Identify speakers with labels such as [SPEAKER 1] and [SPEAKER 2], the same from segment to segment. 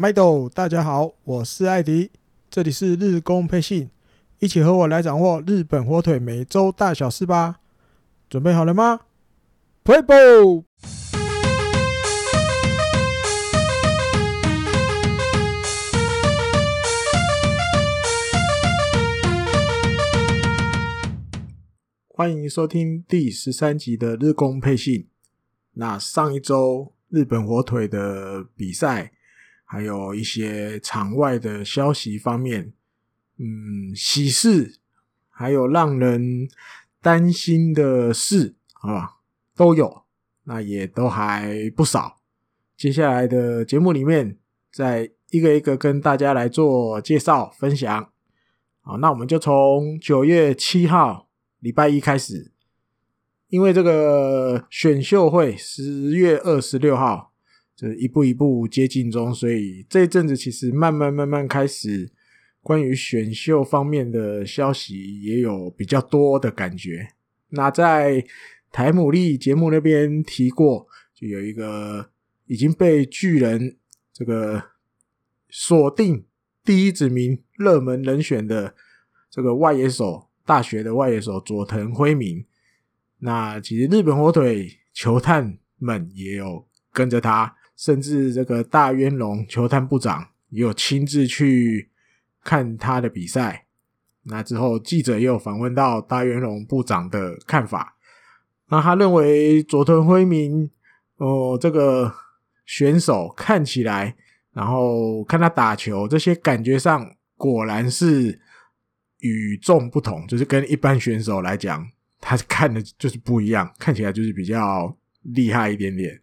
[SPEAKER 1] 麦豆，大家好，我是艾迪，这里是日工配信，一起和我来掌握日本火腿每周大小事吧。准备好了吗？Play ball！欢迎收听第十三集的日工配信。那上一周日本火腿的比赛，还有一些场外的消息方面，嗯，喜事，还有让人担心的事，啊，都有，那也都还不少。接下来的节目里面，再一个一个跟大家来做介绍分享。好，那我们就从九月七号。礼拜一开始，因为这个选秀会十月二十六号就一步一步接近中，所以这一阵子其实慢慢慢慢开始，关于选秀方面的消息也有比较多的感觉。那在台牡蛎节目那边提过，就有一个已经被巨人这个锁定第一指名热门人选的这个外野手。大学的外野手佐藤辉明，那其实日本火腿球探们也有跟着他，甚至这个大渊龙球探部长也有亲自去看他的比赛。那之后记者也有访问到大渊龙部长的看法，那他认为佐藤辉明哦，这个选手看起来，然后看他打球，这些感觉上果然是。与众不同，就是跟一般选手来讲，他看的就是不一样，看起来就是比较厉害一点点。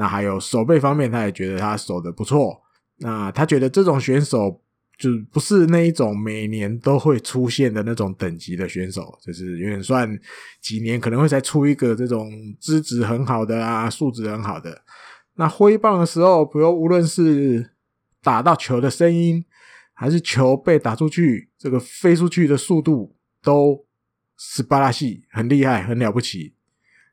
[SPEAKER 1] 那还有守备方面，他也觉得他守得不错。那他觉得这种选手就不是那一种每年都会出现的那种等级的选手，就是有点算几年可能会再出一个这种资质很好的啊，素质很好的。那挥棒的时候，比如无论是打到球的声音。还是球被打出去，这个飞出去的速度都是巴拉西，很厉害，很了不起。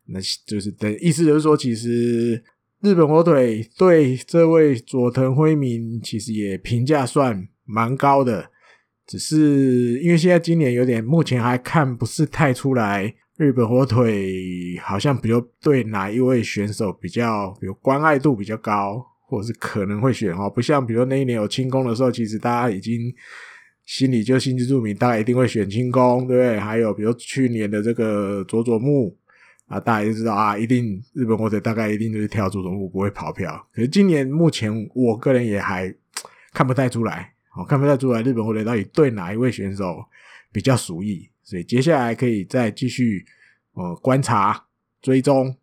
[SPEAKER 1] 那就是的意思，就是说，其实日本火腿对这位佐藤辉明其实也评价算蛮高的，只是因为现在今年有点，目前还看不是太出来，日本火腿好像比如对哪一位选手比较，比如关爱度比较高。或者是可能会选哦，不像比如那一年有清宫的时候，其实大家已经心里就心知肚明，大家一定会选清宫，对不对？还有比如去年的这个佐佐木啊，大家就知道啊，一定日本火腿大概一定就是跳佐佐木，不会跑票。可是今年目前我个人也还看不太出来，哦，看不太出来日本火腿到底对哪一位选手比较熟意，所以接下来可以再继续呃观察追踪。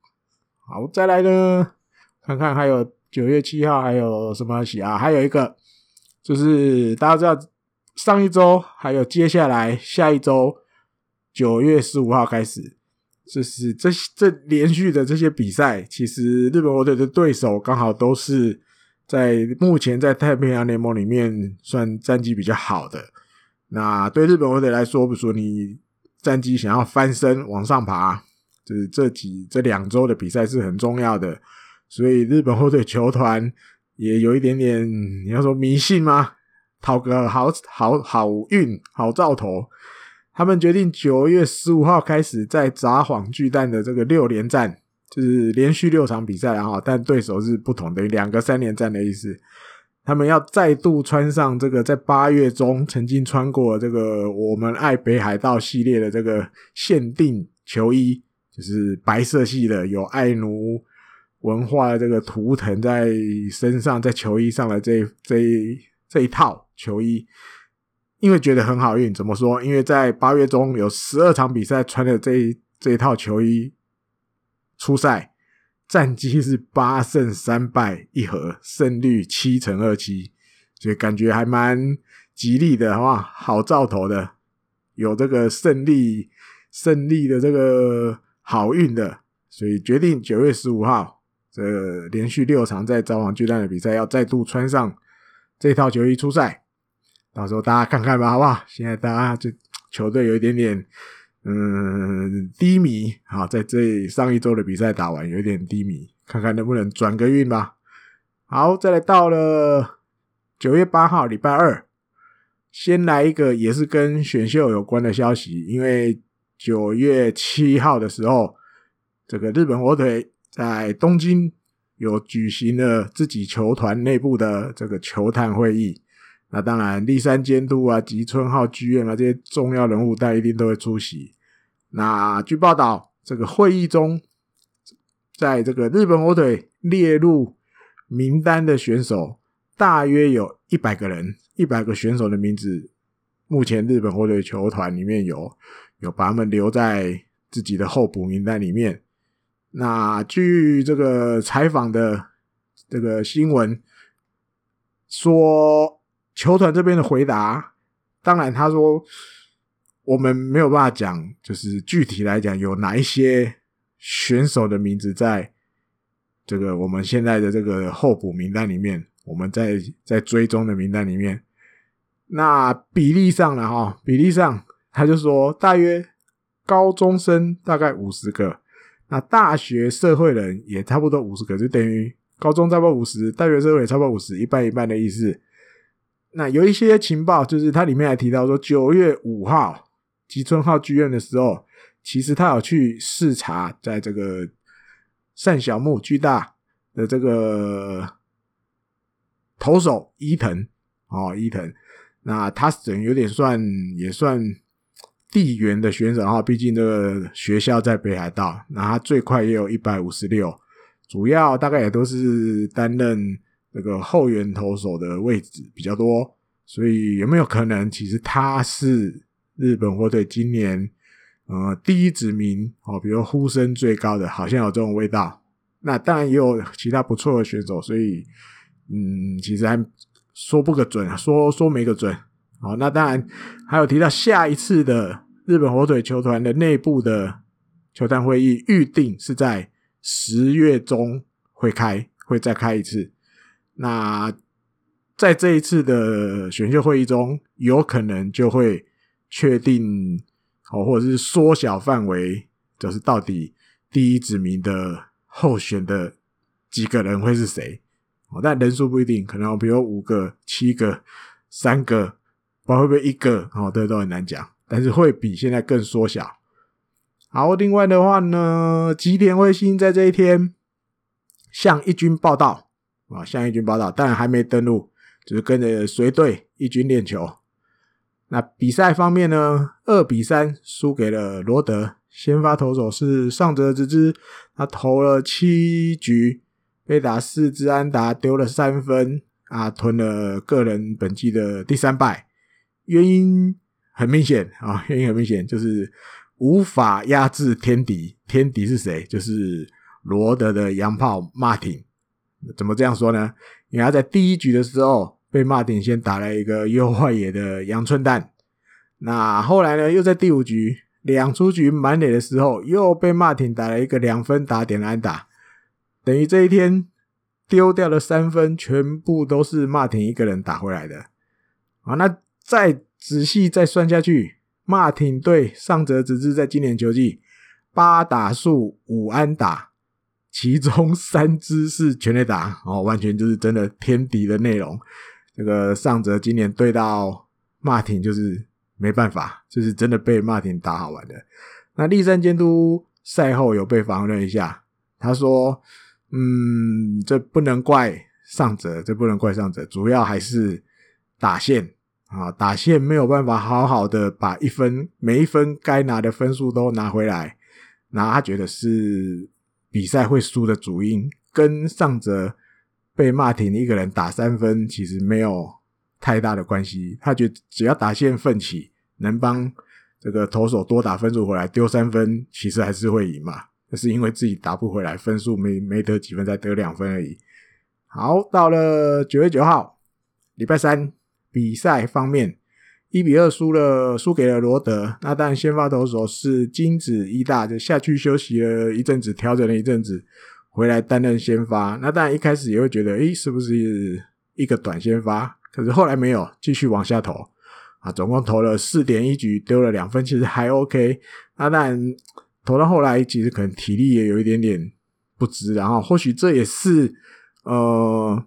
[SPEAKER 1] 好，再来呢，看看还有。九月七号还有什么消息啊？还有一个就是大家知道，上一周还有接下来下一周九月十五号开始，就是这这连续的这些比赛，其实日本火腿的对手刚好都是在目前在太平洋联盟里面算战绩比较好的。那对日本火腿来说，比如说你战绩想要翻身往上爬，就是这几这两周的比赛是很重要的。所以日本火腿球团也有一点点，你要说迷信吗？讨个好好好运、好兆头。他们决定九月十五号开始，在札幌巨蛋的这个六连战，就是连续六场比赛，然后但对手是不同的，两个三连战的意思。他们要再度穿上这个在八月中曾经穿过这个我们爱北海道系列的这个限定球衣，就是白色系的，有爱奴。文化的这个图腾在身上，在球衣上的这这这一套球衣，因为觉得很好运。怎么说？因为在八月中有十二场比赛穿的这这一套球衣出赛，战绩是八胜三败一和，胜率七成二七，所以感觉还蛮吉利的，哇，好兆头的，有这个胜利胜利的这个好运的，所以决定九月十五号。这连续六场在札幌巨蛋的比赛，要再度穿上这套球衣出赛，到时候大家看看吧，好不好？现在大家这球队有一点点嗯低迷啊，在这上一周的比赛打完有点低迷，看看能不能转个运吧。好，再来到了九月八号礼拜二，先来一个也是跟选秀有关的消息，因为九月七号的时候，这个日本火腿在东京有举行了自己球团内部的这个球探会议。那当然，立山监督啊、吉村浩剧院啊这些重要人物，大家一定都会出席。那据报道，这个会议中，在这个日本火腿列入名单的选手，大约有一百个人，一百个选手的名字，目前日本火腿球团里面有有把他们留在自己的候补名单里面。那据这个采访的这个新闻说。球团这边的回答，当然他说我们没有办法讲，就是具体来讲有哪一些选手的名字在这个我们现在的这个候补名单里面，我们在在追踪的名单里面。那比例上呢？哈，比例上他就说大约高中生大概五十个，那大学社会人也差不多五十个，就等于高中差不多五十，大学社会也差不多五十，一半一半的意思。那有一些情报，就是它里面还提到说，九月五号吉村浩剧院的时候，其实他有去视察，在这个上小木巨大的这个投手伊藤哦，伊藤，那他等有点算也算地缘的选手哈，毕竟这个学校在北海道，那他最快也有一百五十六，主要大概也都是担任。这个后援投手的位置比较多，所以有没有可能，其实他是日本火腿今年呃第一指名哦，比如呼声最高的，好像有这种味道。那当然也有其他不错的选手，所以嗯，其实还说不个准，说说没个准。好，那当然还有提到下一次的日本火腿球团的内部的球探会议，预定是在十月中会开，会再开一次。那在这一次的选秀会议中，有可能就会确定哦，或者是缩小范围，就是到底第一指名的候选的几个人会是谁？哦，但人数不一定，可能比如五个、七个、三个，不知道会不会一个哦，这都很难讲。但是会比现在更缩小。好，另外的话呢，吉田辉星在这一天向一军报道。啊，向一军报道，但还没登录，就是跟着随队一军练球。那比赛方面呢，二比三输给了罗德，先发投手是上泽直之，他投了七局，被打四支安打，丢了三分，啊，吞了个人本季的第三败。原因很明显啊，原因很明显，就是无法压制天敌。天敌是谁？就是罗德的洋炮马丁。怎么这样说呢？因为他在第一局的时候被马丁先打了一个右外野的阳春弹，那后来呢，又在第五局两出局满垒的时候，又被马丁打了一个两分打点安打，等于这一天丢掉了三分全部都是马丁一个人打回来的。啊，那再仔细再算下去，马丁对上泽直至在今年球季八打数五安打。其中三支是全垒打哦，完全就是真的天敌的内容。这个上泽今年对到马丁就是没办法，就是真的被马丁打好玩的。那立山监督赛后有被访问一下，他说：“嗯，这不能怪上泽，这不能怪上泽，主要还是打线啊，打线没有办法好好的把一分每一分该拿的分数都拿回来，然后他觉得是。”比赛会输的主因跟上泽被骂停一个人打三分其实没有太大的关系。他觉得只要打线奋起，能帮这个投手多打分数回来，丢三分其实还是会赢嘛。那是因为自己打不回来，分数没没得几分，才得两分而已。好，到了九月九号，礼拜三比赛方面，一比二输了，输给了罗德。那当然，先发投手是金子一大，就下去休息了一阵子，调整了一阵子，回来担任先发。那当然一开始也会觉得，诶，是不是一个短先发？可是后来没有，继续往下投啊，总共投了四点一局，丢了两分，其实还 OK。那当然投到后来，其实可能体力也有一点点不支，然后或许这也是呃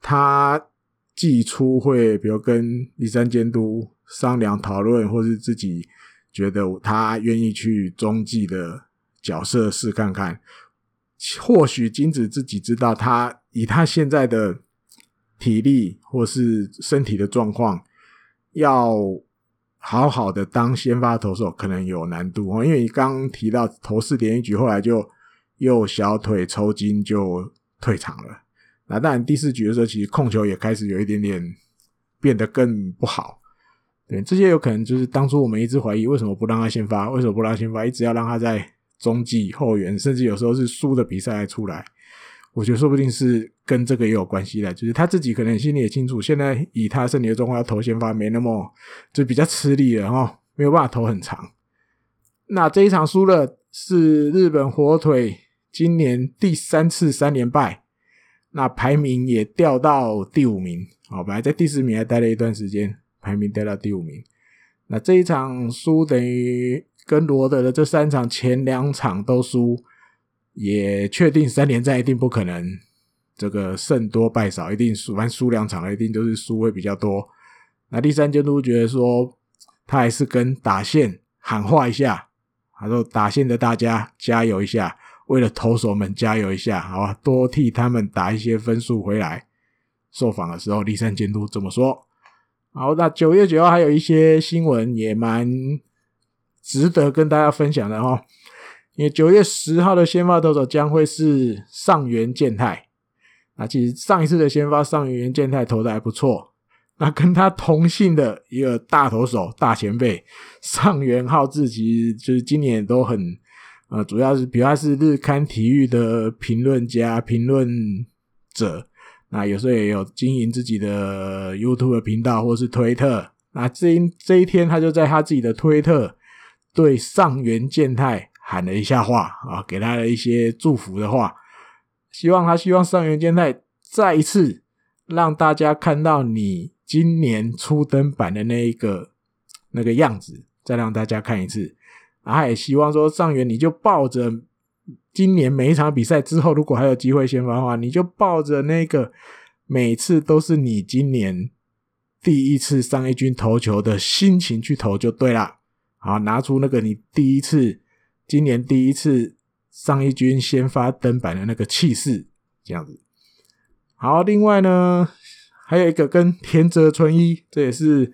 [SPEAKER 1] 他。季初会比如跟第三监督商量讨论，或是自己觉得他愿意去中继的角色试看看。或许金子自己知道，他以他现在的体力或是身体的状况，要好好的当先发投手可能有难度哦。因为你刚刚提到投四点一局，后来就右小腿抽筋就退场了。那当然第四局的时候，其实控球也开始有一点点变得更不好。对，这些有可能就是当初我们一直怀疑为什么不让他先发，为什么不让他先发，一直要让他在。中继后援，甚至有时候是输的比赛出来，我觉得说不定是跟这个也有关系的。就是他自己可能心里也清楚，现在以他身体的状况要投先发没那么就比较吃力了哈，没有办法投很长。那这一场输了是日本火腿今年第三次三连败，那排名也掉到第五名。好，本来在第四名还待了一段时间，排名掉到第五名。那这一场输等于。跟罗德的这三场前两场都输，也确定三连战一定不可能，这个胜多败少，一定输，反正输两场一定都是输会比较多。那第三监督觉得说，他还是跟打线喊话一下，他说打线的大家加油一下，为了投手们加油一下，好吧，多替他们打一些分数回来。受访的时候，第三监督这么说。好，那九月九号还有一些新闻也蛮。值得跟大家分享的哈，因为九月十号的先发投手将会是上原健太。那其实上一次的先发上原健太投的还不错。那跟他同姓的一个大投手大前辈上原浩治，其实就是今年都很呃，主要是比方是日刊体育的评论家、评论者。那有时候也有经营自己的 YouTube 频道或是推特。那这一这一天，他就在他自己的推特。对上原健太喊了一下话啊，给他了一些祝福的话，希望他希望上原健太再一次让大家看到你今年初登板的那一个那个样子，再让大家看一次。啊，也希望说上元你就抱着今年每一场比赛之后，如果还有机会先发的话，你就抱着那个每次都是你今年第一次上一军投球的心情去投就对了。好，拿出那个你第一次，今年第一次上一军先发登板的那个气势，这样子。好，另外呢，还有一个跟田泽纯一，这也是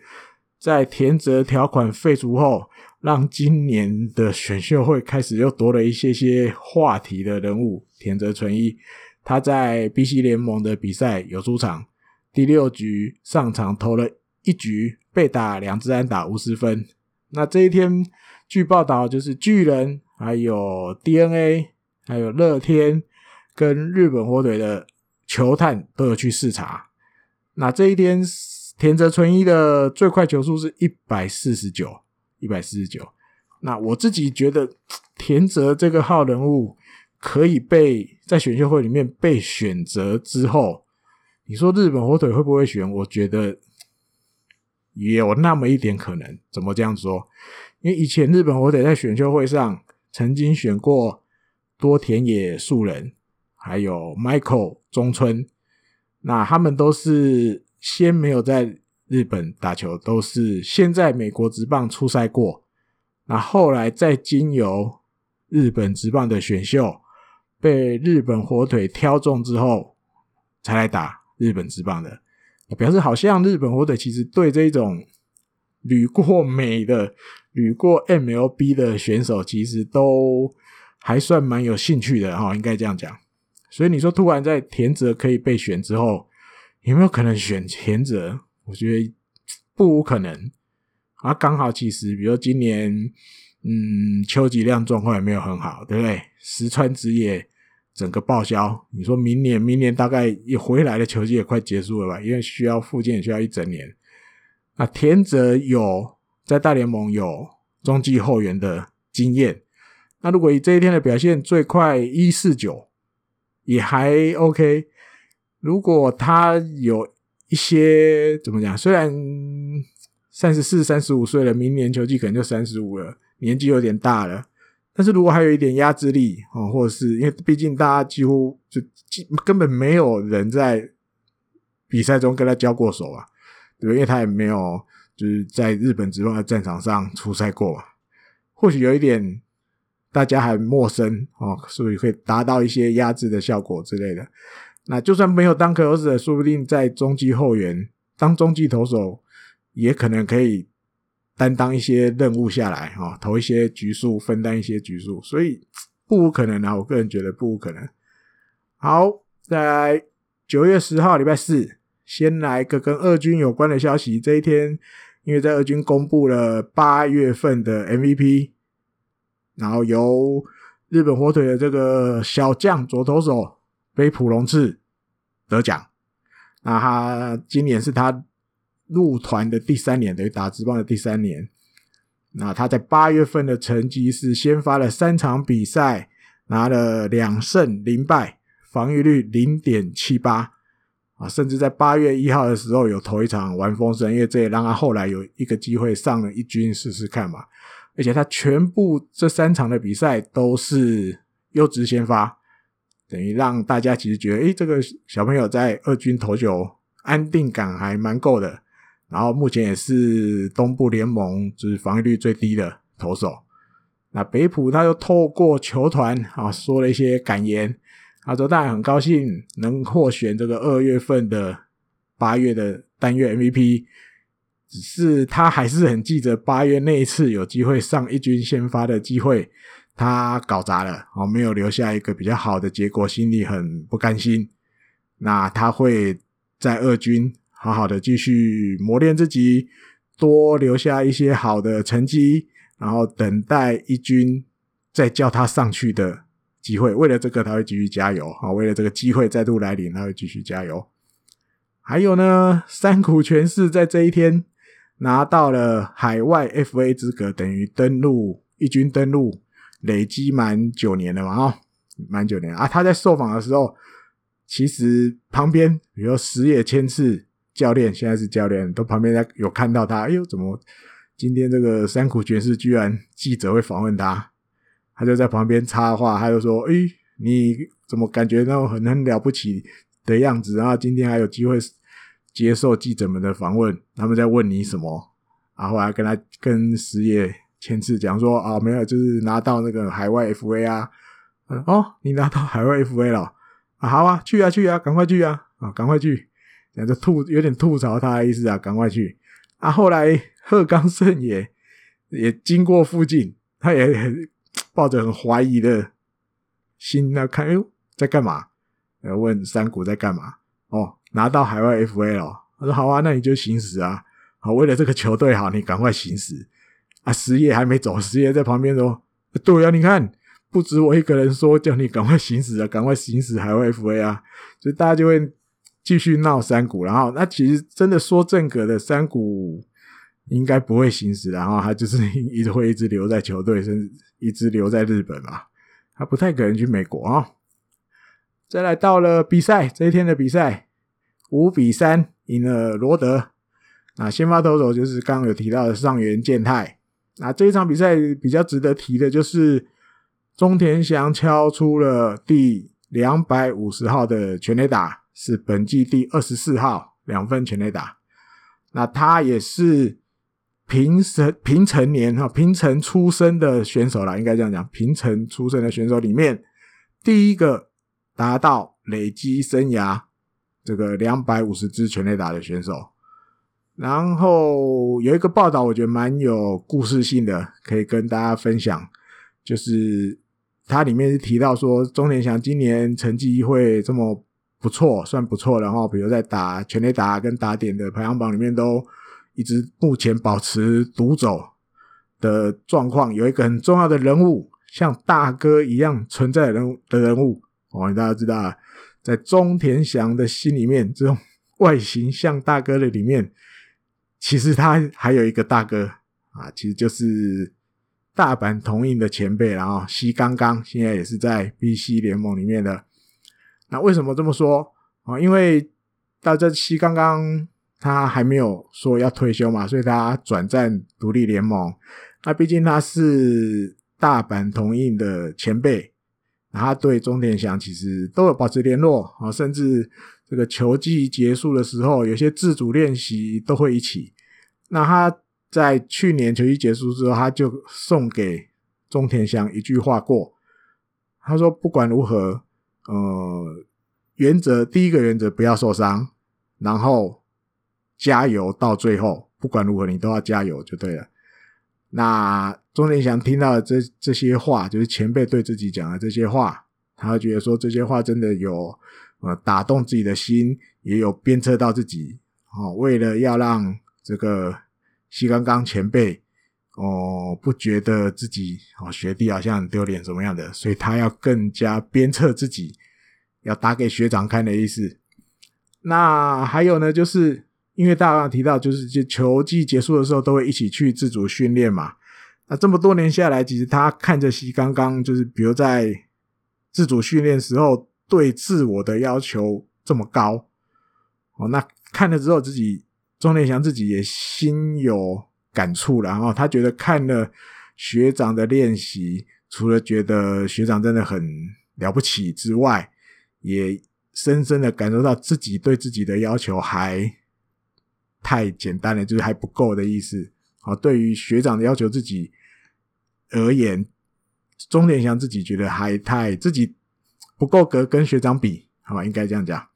[SPEAKER 1] 在田泽条款废除后，让今年的选秀会开始又多了一些些话题的人物。田泽纯一，他在 BC 联盟的比赛有出场，第六局上场投了一局，被打两支安打，无失分。那这一天，据报道就是巨人、还有 DNA、还有乐天跟日本火腿的球探都有去视察。那这一天，田泽纯一的最快球速是一百四十九，一百四十九。那我自己觉得，田泽这个号人物可以被在选秀会里面被选择之后，你说日本火腿会不会选？我觉得。也有那么一点可能，怎么这样说？因为以前日本火腿在选秀会上曾经选过多田野树人，还有 Michael 中村，那他们都是先没有在日本打球，都是先在美国职棒出赛过，那后来再经由日本职棒的选秀，被日本火腿挑中之后，才来打日本职棒的。表示好像日本火腿其实对这种旅过美的、旅过 MLB 的选手，其实都还算蛮有兴趣的哈，应该这样讲。所以你说突然在田泽可以被选之后，有没有可能选田泽？我觉得不无可能。啊，刚好其实，比如今年，嗯，秋吉亮状况也没有很好，对不对？石川直也。整个报销，你说明年，明年大概一回来的球季也快结束了吧？因为需要复健，需要一整年。那田泽有在大联盟有中继后援的经验，那如果以这一天的表现，最快一四九也还 OK。如果他有一些怎么讲，虽然三十四、三十五岁了，明年球季可能就三十五了，年纪有点大了。但是如果还有一点压制力啊，或者是因为毕竟大家几乎就根本没有人在比赛中跟他交过手啊，对吧？因为他也没有就是在日本职棒的战场上出赛过嘛，或许有一点大家还陌生哦，所以会达到一些压制的效果之类的。那就算没有当 closer，说不定在中继后援当中继投手，也可能可以担当一些任务下来哈，投一些局数，分担一些局数，所以不无可能啊！我个人觉得不无可能。好，在九月十号礼拜四，先来个跟二军有关的消息。这一天，因为在二军公布了八月份的 MVP，然后由日本火腿的这个小将左投手。飞普隆次得奖，那他今年是他入团的第三年，等于打职棒的第三年。那他在八月份的成绩是先发了三场比赛，拿了两胜零败，防御率零点七八啊，甚至在八月一号的时候有投一场完封胜，因为这也让他后来有一个机会上了一军试试看嘛。而且他全部这三场的比赛都是优质先发。等于让大家其实觉得，诶，这个小朋友在二军投球安定感还蛮够的。然后目前也是东部联盟就是防御率最低的投手。那北浦他又透过球团啊说了一些感言，他说当然很高兴能获选这个二月份的八月的单月 MVP，只是他还是很记得八月那一次有机会上一军先发的机会。他搞砸了，哦，没有留下一个比较好的结果，心里很不甘心。那他会在二军好好的继续磨练自己，多留下一些好的成绩，然后等待一军再叫他上去的机会。为了这个，他会继续加油啊！为了这个机会再度来临，他会继续加油。还有呢，三谷全嗣在这一天拿到了海外 FA 资格，等于登录一军登录。累积满九年了嘛，哦，满九年啊！他在受访的时候，其实旁边，比如说石野千次教练，现在是教练，都旁边在有看到他。哎呦，怎么今天这个三谷全嗣居然记者会访问他？他就在旁边插话，他就说：“哎，你怎么感觉那种很很了不起的样子？然后今天还有机会接受记者们的访问，他们在问你什么？然后还跟他跟石野。”签字讲说啊、没有，就是拿到那个海外 FA 啊，哦，你拿到海外 FA 了啊，好啊，去啊去啊，赶快去啊，啊，赶快去，讲着吐有点吐槽他的意思啊，赶快去啊。后来鹤冈胜也也经过附近，他也抱着很怀疑的心那看，哎呦，在干嘛？要问山谷在干嘛？哦，拿到海外 FA 了，他说好啊，那你就行驶啊，好，为了这个球队好，你赶快行驶。啊，实业还没走，实业在旁边说：“对啊，你看，不止我一个人说，叫你赶快行使啊，赶快行使海外 FA 啊，所以大家就会继续闹三谷。然后，那其实真的说正格的三谷应该不会行使，然后他就是一直会一直留在球队，甚至一直留在日本嘛，他不太可能去美国啊。再来到了比赛这一天的比赛，五比三赢了罗德。那先发投手就是刚刚有提到的上原健太。那这一场比赛比较值得提的就是中田翔敲出了第两百五十号的全垒打，是本季第二十四号两分全垒打。那他也是平成平成年哈平成出生的选手啦，应该这样讲，平成出生的选手里面第一个达到累积生涯这个两百五十支全垒打的选手。然后有一个报道，我觉得蛮有故事性的，可以跟大家分享。就是它里面是提到说，中田翔今年成绩会这么不错，算不错。然后，比如在打全垒打跟打点的排行榜里面，都一直目前保持独走的状况。有一个很重要的人物，像大哥一样存在的人物的人物哦，大家知道，在中田翔的心里面，这种外形像大哥的里面。其实他还有一个大哥啊，其实就是大阪同印的前辈，然后西刚刚现在也是在 BC 联盟里面的。那为什么这么说啊？因为到这西刚刚他还没有说要退休嘛，所以他转战独立联盟。那毕竟他是大阪同印的前辈，他对中田翔其实都有保持联络啊，甚至这个球季结束的时候，有些自主练习都会一起。那他在去年球季结束之后，他就送给中田翔一句话过，他说：“不管如何，呃，原则第一个原则不要受伤，然后加油到最后，不管如何你都要加油就对了。”那中田翔听到这这些话，就是前辈对自己讲的这些话，他觉得说这些话真的有呃打动自己的心，也有鞭策到自己。哦，为了要让这个西刚刚前辈哦不觉得自己哦学弟好像很丢脸什么样的，所以他要更加鞭策自己，要打给学长看的意思。那还有呢，就是。因为大家提到，就是就球季结束的时候都会一起去自主训练嘛。那这么多年下来，其实他看着西刚刚，就是比如在自主训练时候对自我的要求这么高，哦，那看了之后自己钟连祥自己也心有感触了。然后他觉得看了学长的练习，除了觉得学长真的很了不起之外，也深深的感受到自己对自己的要求还。太简单了，就是还不够的意思。好，对于学长的要求自己而言，钟连祥自己觉得还太自己不够格跟学长比，好吧，应该这样讲。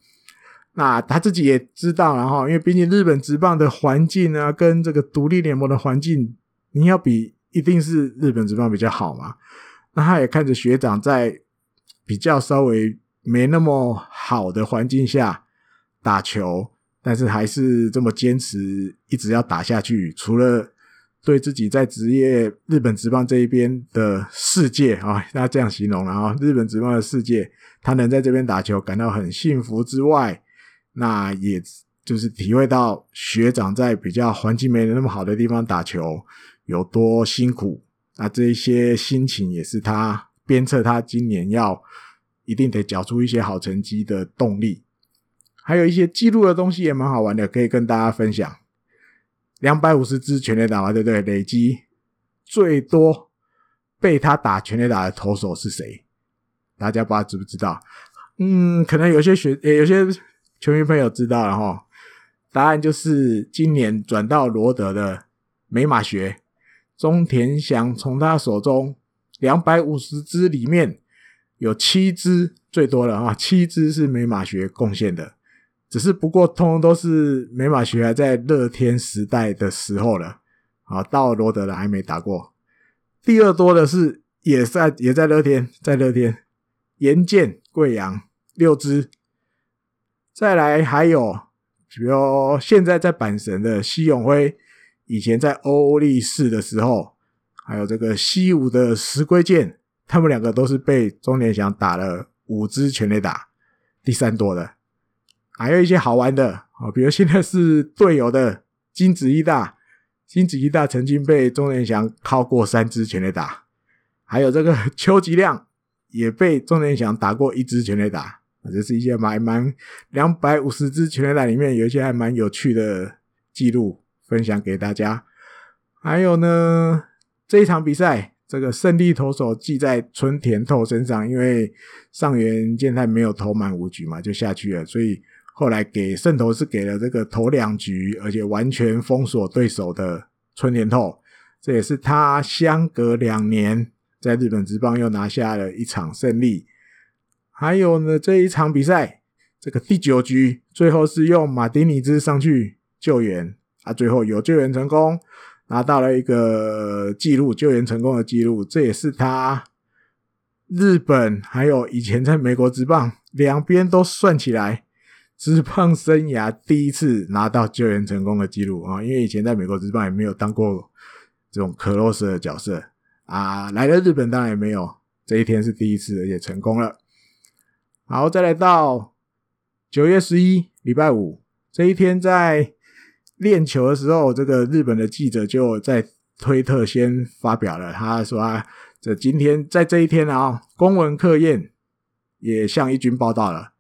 [SPEAKER 1] 那他自己也知道，然后因为毕竟日本职棒的环境啊，跟这个独立联盟的环境，你要比一定是日本职棒比较好嘛。那他也看着学长在比较稍微没那么好的环境下打球。但是还是这么坚持，一直要打下去。除了对自己在职业日本职棒这一边的世界啊，那这样形容了啊，日本职棒的世界，他能在这边打球感到很幸福之外，那也就是体会到学长在比较环境没那么好的地方打球有多辛苦。那这一些心情也是他鞭策他今年要一定得缴出一些好成绩的动力。还有一些记录的东西也蛮好玩的，可以跟大家分享。两百五十支全垒打嘛，对不对？累积最多被他打全垒打的投手是谁？大家不知道知不知道？嗯，可能有些学，有些球迷朋友知道了哈。答案就是今年转到罗德的美马学中田翔，从他手中两百五十支里面有七支最多了啊，七支是美马学贡献的。只是不过，通通都是美马学还在乐天时代的时候了，啊，到罗德了还没打过。第二多的是也在也在乐天，在乐天，岩见贵阳六支，再来还有，比如现在在阪神的西永辉，以前在欧力士的时候，还有这个西武的石龟健，他们两个都是被中田翔打了五支全垒打，第三多的。还有一些好玩的啊，比如现在是队友的金子一大，金子一大曾经被中田翔敲过三支全垒打，还有这个 邱吉亮也被中田翔打过一支全垒打，这是一些蛮蛮两百五十支全垒打里面有一些还蛮有趣的记录分享给大家。还有呢，这一场比赛这个胜利投手记在春田透身上，因为上原健太没有投满五局嘛，就下去了，所以。后来给胜投是给了这个投两局，而且完全封锁对手的春田透，这也是他相隔两年在日本职棒又拿下了一场胜利。还有呢，这一场比赛，这个第九局最后是用马丁尼兹上去救援，啊，最后有救援成功，拿到了一个记录，救援成功的记录，这也是他日本还有以前在美国职棒两边都算起来。职棒生涯第一次拿到救援成功的记录啊！因为以前在美国职棒也没有当过这种 close 的角色啊，来了日本当然也没有，这一天是第一次，而且成功了。好，再来到九月十一礼拜五这一天，在练球的时候，这个日本的记者就在推特先发表了，他说啊，这今天在这一天啊，公文课验也向一军报道了。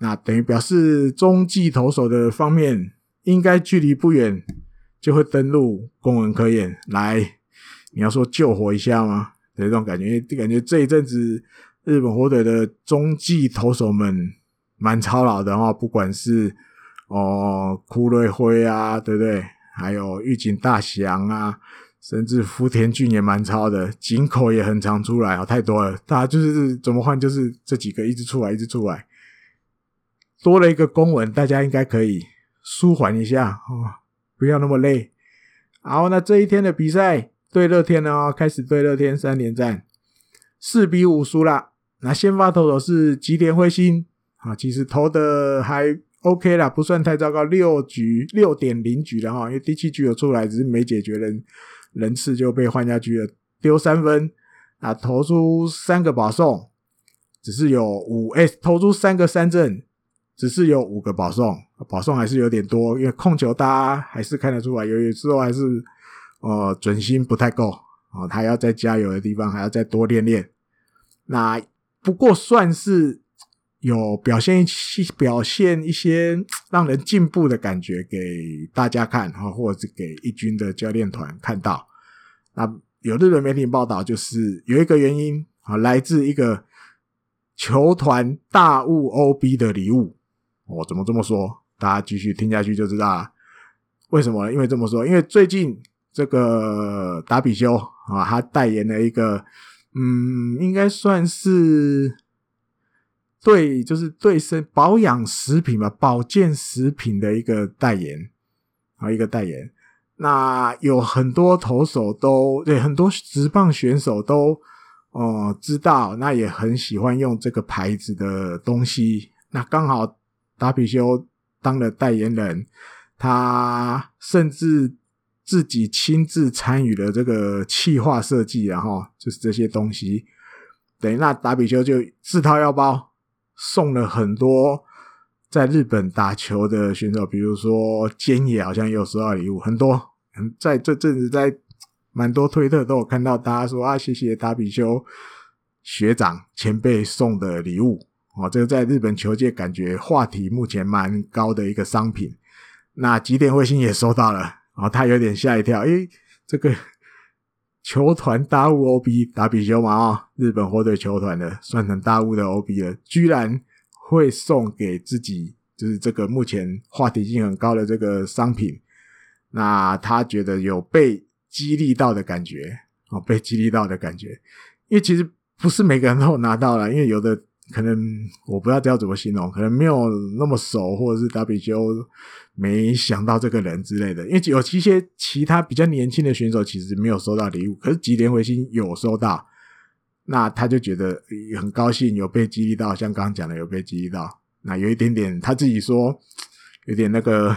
[SPEAKER 1] 那等于表示中继投手的方面，应该距离不远就会登陆公文科研来，你要说救火一下吗？这种感觉，感觉这一阵子日本火腿的中继投手们蛮操劳的哦，不管是哦堀瑞辉啊，对不对？还有玉井大翔啊，甚至福田俊也蛮操的，井口也很常出来哦，太多了，大家就是怎么换，就是这几个一直出来，一直出来，多了一个公文，大家应该可以舒缓一下哦，不要那么累。好，那这一天的比赛对乐天呢，开始对乐天三连战，四比五输了。那先发投手是吉田辉星啊，其实投的还 OK 啦，不算太糟糕，六局六点零局了哈，因为第七局有出来，只是没解决人人次就被换下去了，丢三分啊，投出三个保送，只是有五 S、投出三个三振，只是有五个保送，保送还是有点多，因为控球大家还是看得出来，有有时候还是呃准心不太够啊，他要再加油的地方还要再多练练，那。不过算是有表现一些表现一些让人进步的感觉给大家看哈，或者是给一军的教练团看到。那有日本媒体报道，就是有一个原因啊，来自一个球团大物 OB 的礼物。我怎么这么说？大家继续听下去就知道了。为什么呢？因为这么说，因为最近这个达比修啊，他代言了一个。嗯，应该算是对，就是对身保养食品吧，保健食品的一个代言啊，一个代言。那有很多投手都对，很多职棒选手都哦、知道，那也很喜欢用这个牌子的东西。那刚好达比修当了代言人，他甚至。自己亲自参与了这个企划设计，然后就是这些东西，对，那达比修就自掏腰包送了很多在日本打球的选手，比如说菅野好像也有收到礼物，很多，在这阵子在蛮多推特都有看到大家说啊，谢谢达比修学长前辈送的礼物哦，这个在日本球界感觉话题目前蛮高的一个商品，那吉田辉星也收到了。然后他有点吓一跳，诶，这个 球团大物 OB 打比球嘛，啊，日本火腿球团的，算成大物的 OB 了，居然会送给自己，就是这个目前话题性很高的这个商品，那他觉得有被激励到的感觉，哦，被激励到的感觉，因为其实不是每个人都拿到了，因为有的。可能我不知道这要怎么形容，可能没有那么熟，或者是达比修没想到这个人之类的。因为有一些其他比较年轻的选手其实没有收到礼物，可是吉田辉星有收到，那他就觉得很高兴，有被激励到，像刚刚讲的有被激励到。那有一点点他自己说，有点那个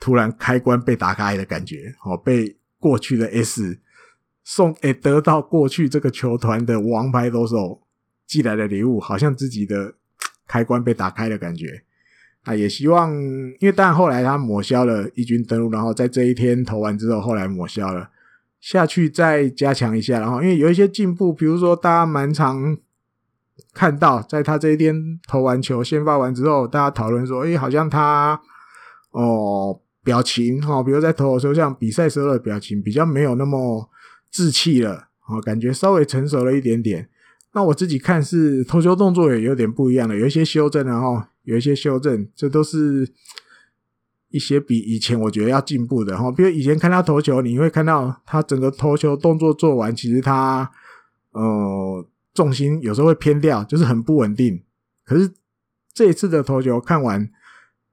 [SPEAKER 1] 突然开关被打开的感觉，哦，被过去的 S 送，诶，得到过去这个球团的王牌投手。寄来的礼物，好像自己的 开关被打开的感觉。啊，也希望，因为当后来他抹消了一军登陆，然后在这一天投完之后，后来抹消了下去，再加强一下。然后因为有一些进步，比如说大家蛮常看到，在他这一天投完球、先发完之后，大家讨论说，诶，好像他哦表情哈，比如在投的时候，像比赛时候的表情比较没有那么稚气了，哦，感觉稍微成熟了一点点。那我自己看是投球动作也有点不一样了，有一些修正，然后有一些修正，这都是一些比以前我觉得要进步的哈。比如以前看他投球，你会看到他整个投球动作做完，其实他呃重心有时候会偏掉，就是很不稳定。可是这一次的投球看完，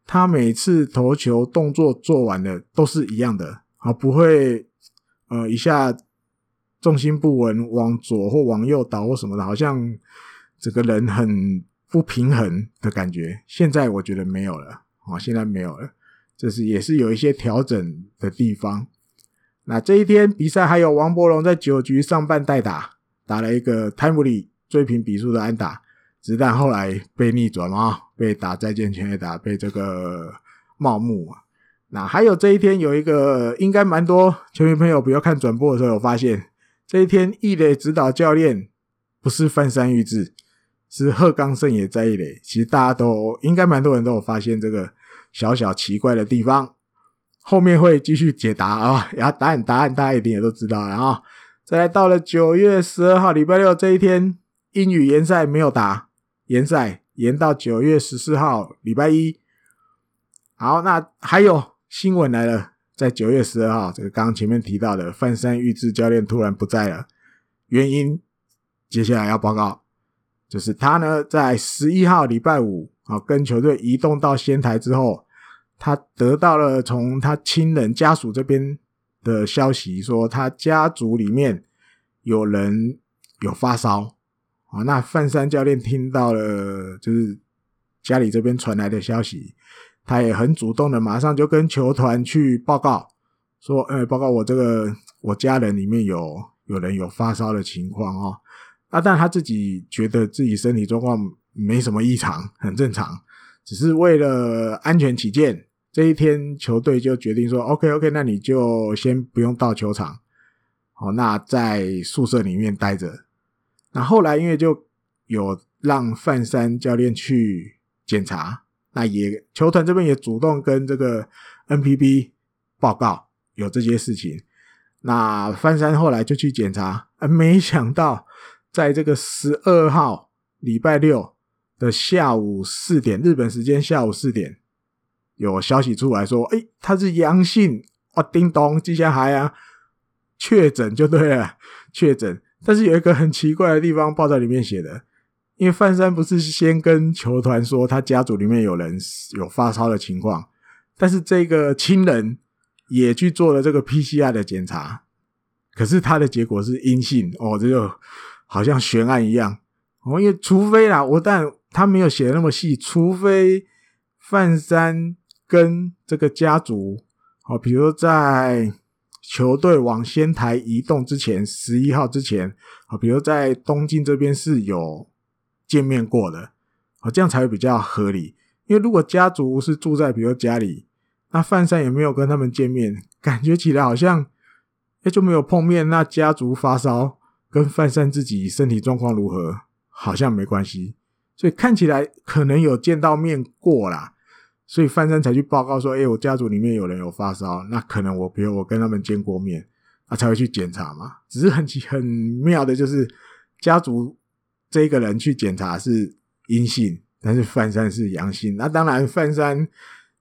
[SPEAKER 1] 他每次投球动作做完的都是一样的，啊，不会呃一下。重心不稳，往左或往右倒或什么的，好像整个人很不平衡的感觉。现在我觉得没有了，哦，现在没有了，这是也是有一些调整的地方。那这一天比赛还有王柏融在九局上半代打，打了一个 timely 追平比数的安打，子弹后来被逆转嘛，被打再见全垒打，被这个茂木啊。那还有这一天有一个，应该蛮多球迷朋友不要看转播的时候有发现。这一天，一垒指导教练不是饭山裕志，是贺刚胜也在一垒。其实大家都应该蛮多人都有发现这个小小奇怪的地方，后面会继续解答啊。然后答案答案大家一定也都知道了啊。再来到了九月十二号礼拜六这一天，英语联赛没有打，联赛延到九月十四号礼拜一。好，那还有新闻来了，在九月十二号，这个刚刚前面提到的范山玉志教练突然不在了，原因接下来要报告，就是他呢在十一号礼拜五啊跟球队移动到仙台之后，他得到了从他亲人家属这边的消息，说他家族里面有人有发烧。啊，那范山教练听到了，就是家里这边传来的消息，他也很主动的，马上就跟球团去报告，说，呃，报告我这个我家人里面有有人有发烧的情况哦。那但他自己觉得自己身体状况没什么异常，很正常，只是为了安全起见，这一天球队就决定说，OK OK，那你就先不用到球场，好，那在宿舍里面待着。那后来因为就有让范山教练去检查，那也球团这边也主动跟这个 NPB 报告有这些事情。那翻山后来就去检查，啊，没想到在这个十二号礼拜六的下午四点，日本时间下午四点，有消息出来说，哎，他是阳性，哇，叮咚，接下来啊，确诊就对了，确诊。但是有一个很奇怪的地方，报道里面写的，因为范山不是先跟球团说他家族里面有人有发烧的情况，但是这个亲人也去做了这个 PCR 的检查，可是他的结果是阴性哦，这就好像悬案一样哦，因为除非啦，我但他没有写的那么细，除非范山跟这个家族哦，比如在。球队往仙台移动之前，十一号之前，啊，比如在东京这边是有见面过的，啊，这样才会比较合理。因为如果家族是住在比如家里，那范山也没有跟他们见面，感觉起来好像哎就没有碰面。那家族发烧跟范山自己身体状况如何，好像没关系，所以看起来可能有见到面过啦。所以范山才去报告说：“哎，我家族里面有人有发烧，那可能我比如我跟他们见过面，啊，才会去检查嘛。只是很很妙的就是，家族这个人去检查是阴性，但是范山是阳性。那当然，范山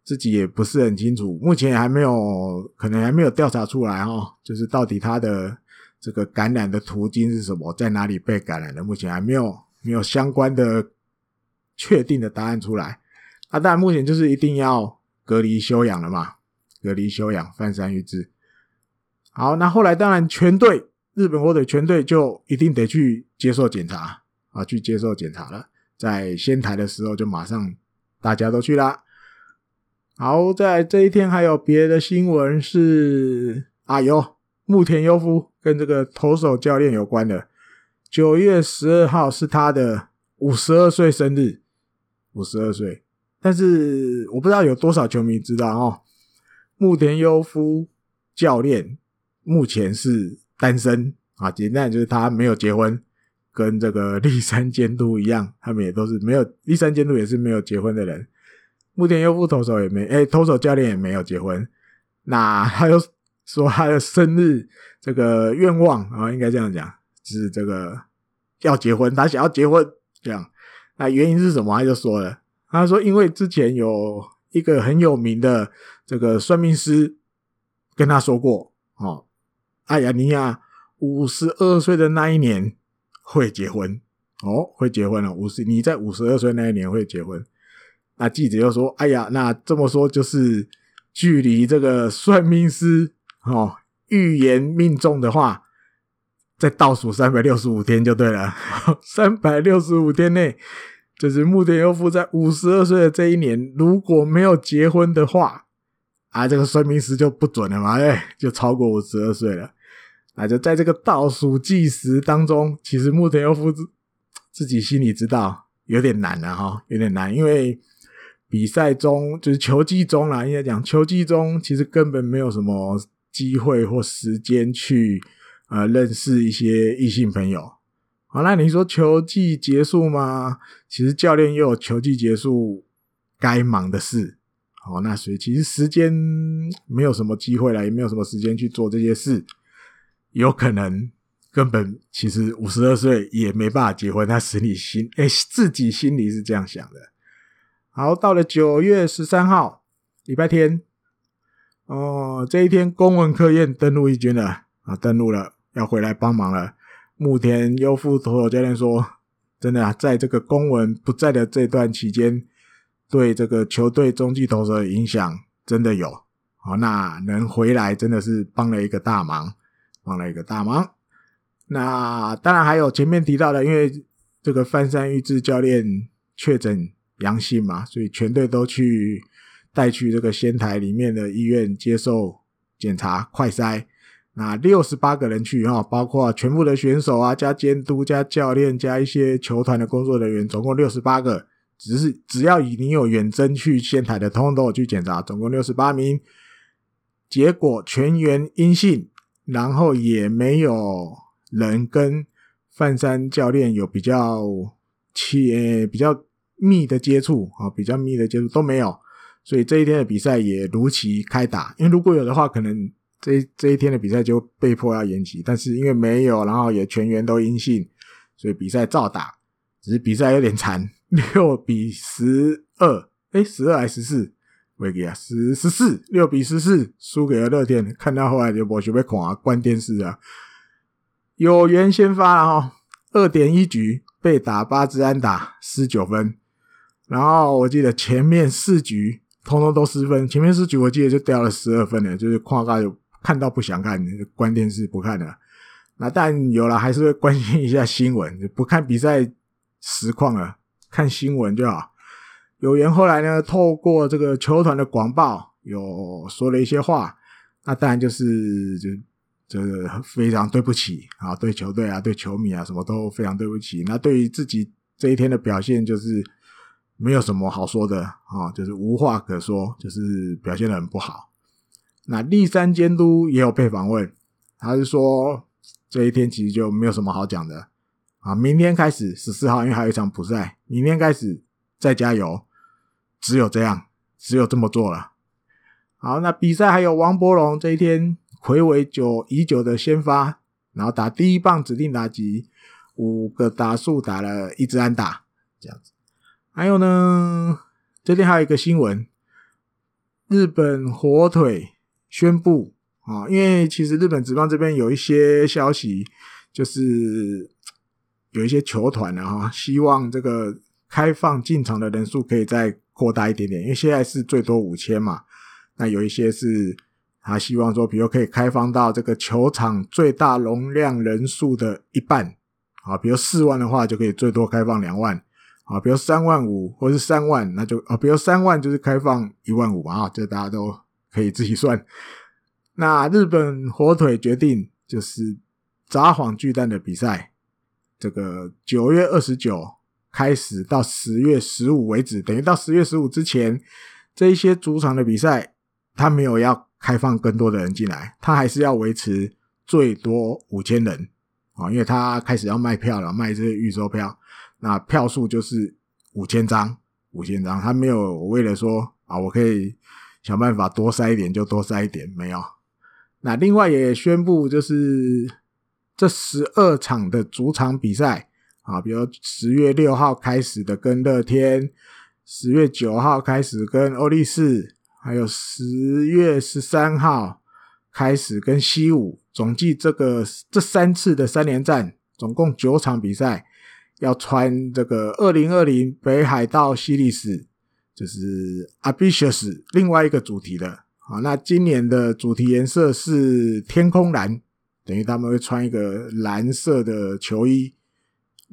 [SPEAKER 1] 自己也不是很清楚，目前还没有，可能还没有调查出来哦。就是到底他的这个感染的途径是什么，在哪里被感染的，目前还没有没有相关的确定的答案出来。”啊，当然，目前就是一定要隔离休养了嘛，隔离休养，范山裕志。好，那后来当然全队日本火腿全队就一定得去接受检查啊，去接受检查了。在仙台的时候就马上大家都去啦。好，在这一天还有别的新闻是啊，有木田优夫跟这个投手教练有关的。九月十二号是他的五十二岁生日，五十二岁。但是我不知道有多少球迷知道哦，木田优夫教练目前是单身啊，简单就是他没有结婚，跟这个立山监督一样，他们也都是没有，立山监督也是没有结婚的人。木田优夫投手也没，哎，投手教练也没有结婚。那 他又说他的生日这个愿望啊，应该这样讲，是这个要结婚，他想要结婚这样。那原因是什么？他就说了。他说：“因为之前有一个很有名的这个算命师跟他说过，哦，哎呀，你呀，五十二岁的那一年会结婚哦，会结婚了。五十，你在五十二岁那一年会结婚。那记者又说：哎呀，那这么说就是距离这个算命师哦预言命中的话，再倒数三百六十五天就对了，三百六十五天内。”就是木田优夫在五十二岁的这一年，如果没有结婚的话，啊，这个算命师就不准了嘛，哎，就超过五十二岁了。那就在这个倒数计时当中，其实木田优夫自自己心里知道有点难了哈，有点难，因为比赛中就是球季中啦，应该讲球季中其实根本没有什么机会或时间去呃认识一些异性朋友。好，那你说球季结束吗？其实教练也有球季结束该忙的事。好，那所以其实时间没有什么机会了，也没有什么时间去做这些事。有可能根本其实五十二岁也没办法结婚，他心里心 哎、自己心里是这样想的。好，到了九月十三号，礼拜天，哦，这一天公文课验登录一军了啊，登录了，要回来帮忙了。牧田优夫投手教练说：“真的啊，在这个公文不在的这段期间，对这个球队中继投手的影响真的有。好，那能回来真的是帮了一个大忙，帮了一个大忙。那当然还有前面提到的，因为这个翻山裕志教练确诊阳性嘛，所以全队都去带去这个仙台里面的医院接受检查快筛。”那六十八个人去哈，包括全部的选手啊，加监督、加教练、加一些球团的工作人员，总共六十八个。只是只要以你有远征去仙台的，通通都有去检查，总共六十八名，结果全员阴性，然后也没有人跟范山教练有比较亲、比较密的接触啊，比较密的接触都没有，所以这一天的比赛也如期开打。因为如果有的话，可能。这这一天的比赛就被迫要延期，但是因为没有，然后也全员都阴性，所以比赛照打。只是比赛有点惨，六比十二，诶，十二还是十四？没给啊，十十四，六比十四，输给了乐天。看到后来就没想要看啊，关电视啊。有缘先发了哈，二点一局被打八支安打，十九分。然后我记得前面四局通通都失分，前面四局我记得就掉了十二分了，就是跨大有。看到不想看，关电视不看了。那但有了，还是会关心一下新闻，不看比赛实况了，看新闻就好。有缘后来呢，透过这个球团的广报，有说了一些话。那当然就是就这个非常对不起啊，对球队啊，对球迷啊，什么都非常对不起。那对于自己这一天的表现，就是没有什么好说的啊，就是无话可说，就是表现的很不好。那立山监督也有被访问，他是说这一天其实就没有什么好讲的啊。明天开始十四号，因为还有一场补赛，明天开始再加油，只有这样，只有这么做了。好，那比赛还有王柏融这一天魁伟久已久的先发，然后打第一棒指定打击，五个打数打了一支安打，这样子。还有呢，这天还有一个新闻，日本火腿。宣布啊，因为其实日本职棒这边有一些消息，就是有一些球团啊，希望这个开放进场的人数可以在扩大一点点，因为现在是最多五千嘛。那有一些是他希望说，比如可以开放到这个球场最大容量人数的一半啊，比如四万的话，就可以最多开放两万啊，比如三万五或是三万，那就啊，比如三万就是开放一万五嘛啊，这大家都。可以自己算。那日本火腿决定就是札幌巨蛋的比赛，这个九月二十九开始到十月十五为止，等于到十月十五之前，这一些主场的比赛，他没有要开放更多的人进来，他还是要维持最多五千人啊，因为他开始要卖票了，卖这些预售票，那票数就是五千张，五千张，他没有为了说啊，我可以。想办法多塞一点就多塞一点，没有。那另外也宣布，就是这十二场的主场比赛啊，比如十月六号开始的跟乐天，十月九号开始跟欧力士，还有十月十三号开始跟西武，总计这个这三次的三连战，总共九场比赛，要穿这个二零二零北海道犀利士。就是 a b i t i o u s 另外一个主题的啊，那今年的主题颜色是天空蓝，等于他们会穿一个蓝色的球衣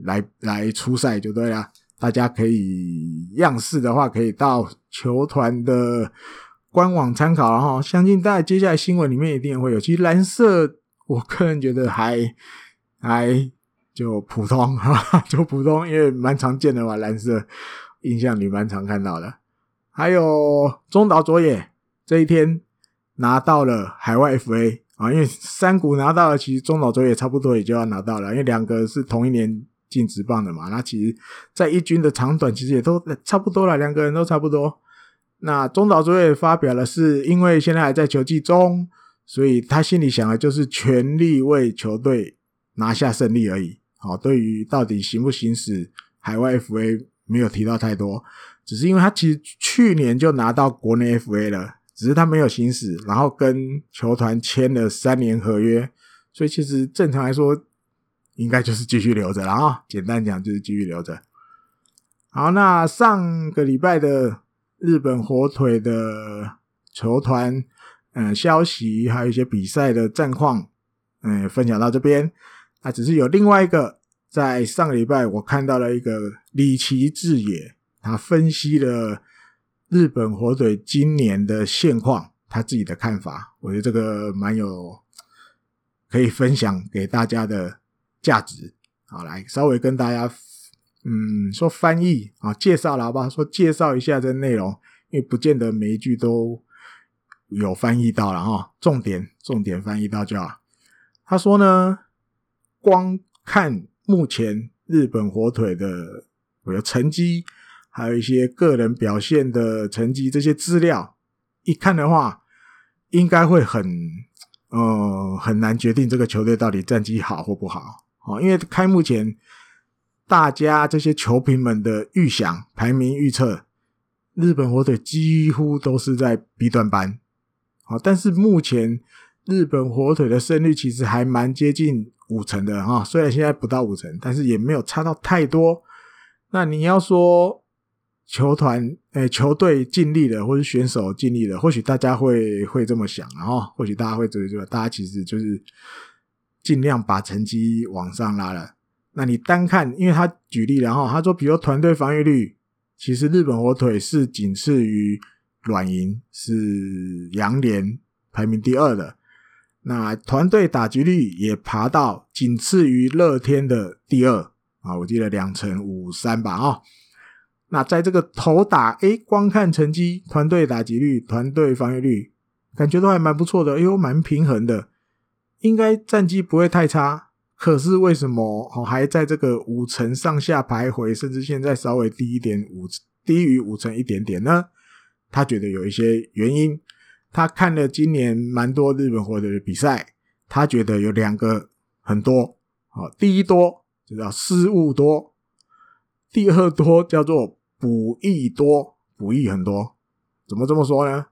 [SPEAKER 1] 来来出赛就对了。大家可以样式的话，可以到球团的官网参考，然后相信大家接下来新闻里面一定会有。其实蓝色，我个人觉得还还就普通哈，就普通，因为蛮常见的嘛，蓝色。印象里蛮常看到的，还有中岛卓也这一天拿到了海外 FA 啊，因为山谷拿到了，其实中岛卓也差不多也就要拿到了，因为两个是同一年进职棒的嘛。那其实，在一军的长短其实也都差不多了，两个人都差不多。那中岛卓也发表了，是因为现在还在球季中，所以他心里想的就是全力为球队拿下胜利而已。好，对于到底行不行使海外 FA 没有提到太多，只是因为他其实去年就拿到国内 FA 了，只是他没有行使，然后跟球团签了三年合约，所以其实正常来说应该就是继续留着了啊。简单讲就是继续留着。好，那上个礼拜的日本火腿的球团，嗯、呃，消息还有一些比赛的战况，嗯、呃，分享到这边。那只是有另外一个，在上个礼拜我看到了一个李奇志也，他分析了日本火腿今年的现况，他自己的看法，我觉得这个蛮有可以分享给大家的价值。好，来稍微跟大家。嗯，说翻译啊，介绍了好不好？说介绍一下这内容，因为不见得每一句都有翻译到了哈。重点重点翻译到就好。他说呢，光看目前日本火腿的我的成绩，还有一些个人表现的成绩，这些资料一看的话，应该会很呃很难决定这个球队到底战绩好或不好哦，因为开幕前。大家这些球评们的预想排名预测，日本火腿几乎都是在 B 段班，好，但是目前日本火腿的胜率其实还蛮接近五成的哈，虽然现在不到五成，但是也没有差到太多。那你要说球团诶，球队尽力了，或是选手尽力了，或许大家会会这么想，然后或许大家会觉得，大家其实就是尽量把成绩往上拉了。那你单看，因为他举例然后，他说，比如团队防御率，其实日本火腿是仅次于软银，是羊联排名第二的。那团队打击率也爬到仅次于乐天的第二啊，我记得两成五三吧啊。那在这个投打，诶，光看成绩，团队打击率、团队防御率，感觉都还蛮不错的，哎呦，蛮平衡的，应该战绩不会太差。可是为什么哦还在这个五成上下徘徊，甚至现在稍微低一点五低于五成一点点呢？他觉得有一些原因。他看了今年蛮多日本火腿的比赛，他觉得有两个很多。好，第一多就叫失误多，第二多叫做补益多，补益很多。怎么这么说呢？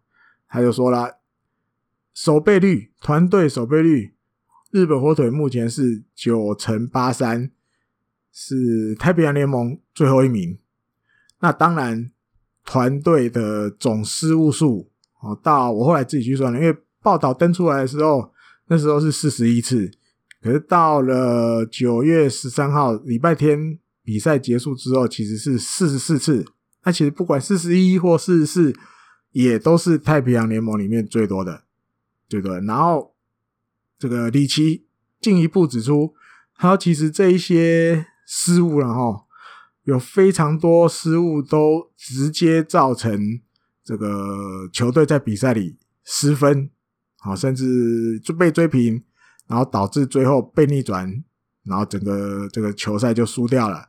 [SPEAKER 1] 他就说了，守备率，团队守备率。日本火腿目前是九乘八三，是太平洋联盟最后一名。那当然，团队的总失误数哦，到我后来自己去算了，因为报道登出来的时候，那时候是四十一次，可是到了九月十三号礼拜天比赛结束之后，其实是四十四次。那其实不管四十一或四十四，也都是太平洋联盟里面最多的，最多的。然后。这个里崎进一步指出，他其实这一些失误，然后有非常多失误都直接造成这个球队在比赛里失分，好，甚至就被追平，然后导致最后被逆转，然后整个这个球赛就输掉了。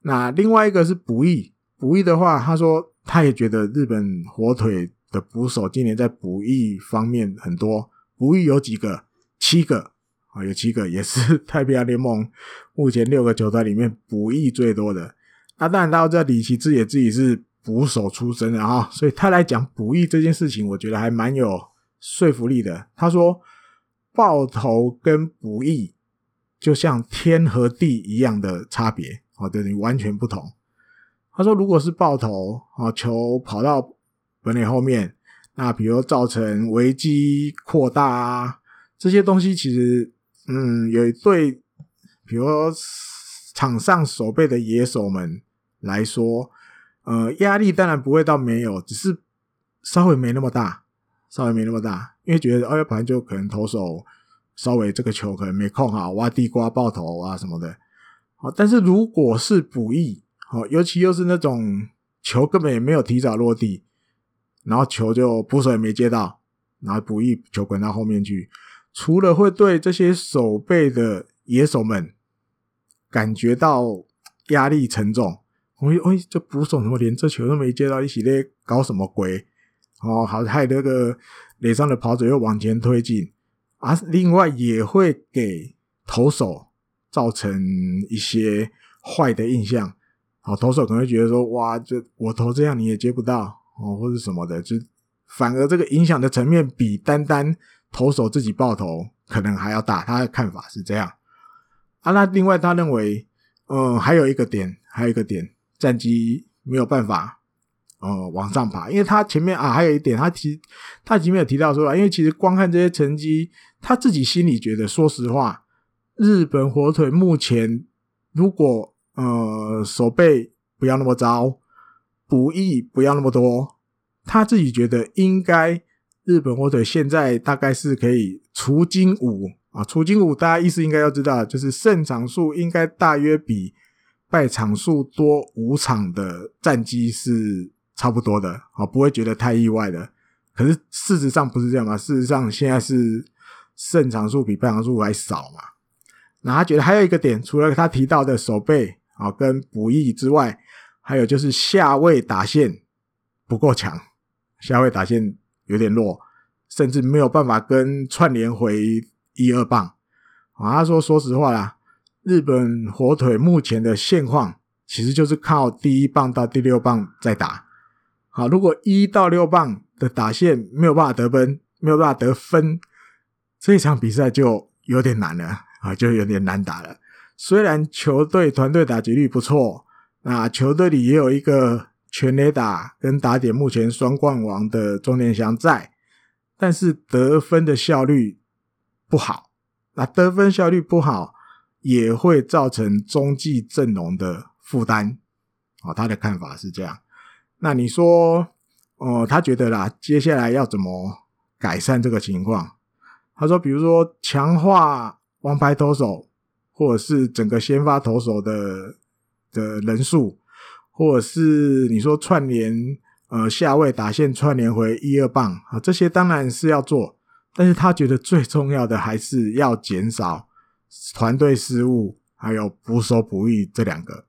[SPEAKER 1] 那另外一个是补益，补益的话，他说他也觉得日本火腿的捕手今年在补益方面很多，补益有几个。七个啊，有七个，也是 太平洋联盟目前六个球队里面补益最多的。那当然，大家知道里崎智也自己是捕手出身的哈，所以他来讲补益这件事情，我觉得还蛮有说服力的。他说，爆头跟补益就像天和地一样的差别，哦，对你完全不同。他说，如果是爆头，啊，球跑到本垒后面，那比如造成危机扩大啊。这些东西其实，嗯，有对，比如场上守备的野手们来说，呃，压力当然不会到没有，只是稍微没那么大，稍微没那么大，因为觉得哦，要不然就可能投手稍微这个球可能没控好，挖地瓜爆头啊什么的。好，但是如果是补益，好，尤其又是那种球根本也没有提早落地，然后球就捕手也没接到，然后补益球滚到后面去。除了会对这些守备的野手们感觉到压力沉重，我哎，这捕手怎么连这球都没接到，一起在搞什么鬼？哦，好，害那个垒上的跑者又往前推进啊！另外也会给投手造成一些坏的印象。好，投手可能会觉得说，哇，这我投这样你也接不到哦，或者什么的，就反而这个影响的层面比单单投手自己爆头可能还要大。他的看法是这样。啊，那另外他认为，嗯，还有一个点，还有一个点，战绩没有办法，呃，往上爬，因为他前面啊，还有一点，他提他已经没有提到说，因为其实光看这些成绩，他自己心里觉得，说实话，日本火腿目前如果呃守备不要那么糟，补益不要那么多，他自己觉得应该日本火腿现在大概是可以除金五。啊，除金五，大家意思应该要知道，就是胜场数应该大约比败场数多五场的战绩是差不多的，啊，不会觉得太意外的。可是事实上不是这样嘛？事实上现在是胜场数比败场数还少嘛？那他觉得还有一个点，除了他提到的守备啊跟补益之外，还有就是下位打线不够强，下位打线有点弱，甚至没有办法跟串联回。一二棒啊，他说：“说实话啦，日本火腿目前的现况其实就是靠第一棒到第六棒在打。好，如果一到六棒的打线没有办法得分，没有办法得分，这一场比赛就有点难了啊，就有点难打了。虽然球队团队打击率不错，那球队里也有一个全垒打跟打点目前双冠王的中田翔在，但是得分的效率。”不好，那得分效率不好，也会造成中继阵容的负担。哦，他的看法是这样。那你说，哦、他觉得啦，接下来要怎么改善这个情况？他说，比如说强化王牌投手，或者是整个先发投手的的人数，或者是你说串联呃下位打线串联回一二棒啊，这些当然是要做。但是他觉得最重要的还是要减少团队失误，还有捕手补益这两个。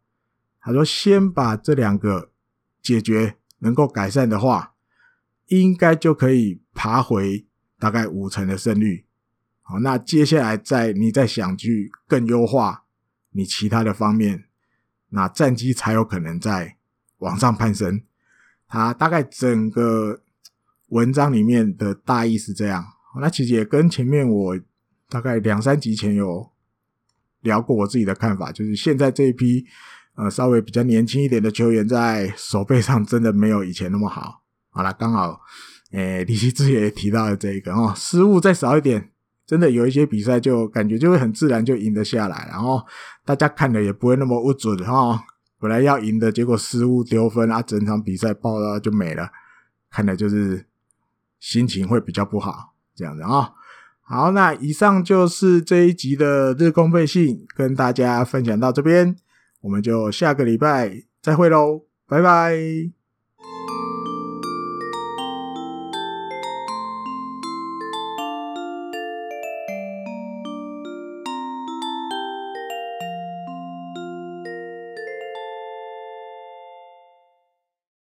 [SPEAKER 1] 他说：“先把这两个解决，能够改善的话，应该就可以爬回大概五成的胜率。好，那接下来再你再想去更优化你其他的方面，那战绩才有可能在往上攀升。”他大概整个文章里面的大意是这样。那其实也跟前面我大概两三集前有聊过我自己的看法，就是现在这一批呃稍微比较年轻一点的球员在手背上真的没有以前那么好。好了，刚好诶李希志也提到了这一个哦，失误再少一点，真的有一些比赛就感觉就会很自然就赢得下来，然后大家看的也不会那么不准哈。本来要赢的，结果失误丢分啊，整场比赛爆了就没了，看的就是心情会比较不好。这样子啊、好，那以上就是这一集的日工配信，跟大家分享到这边，我们就下个礼拜再会喽，拜拜。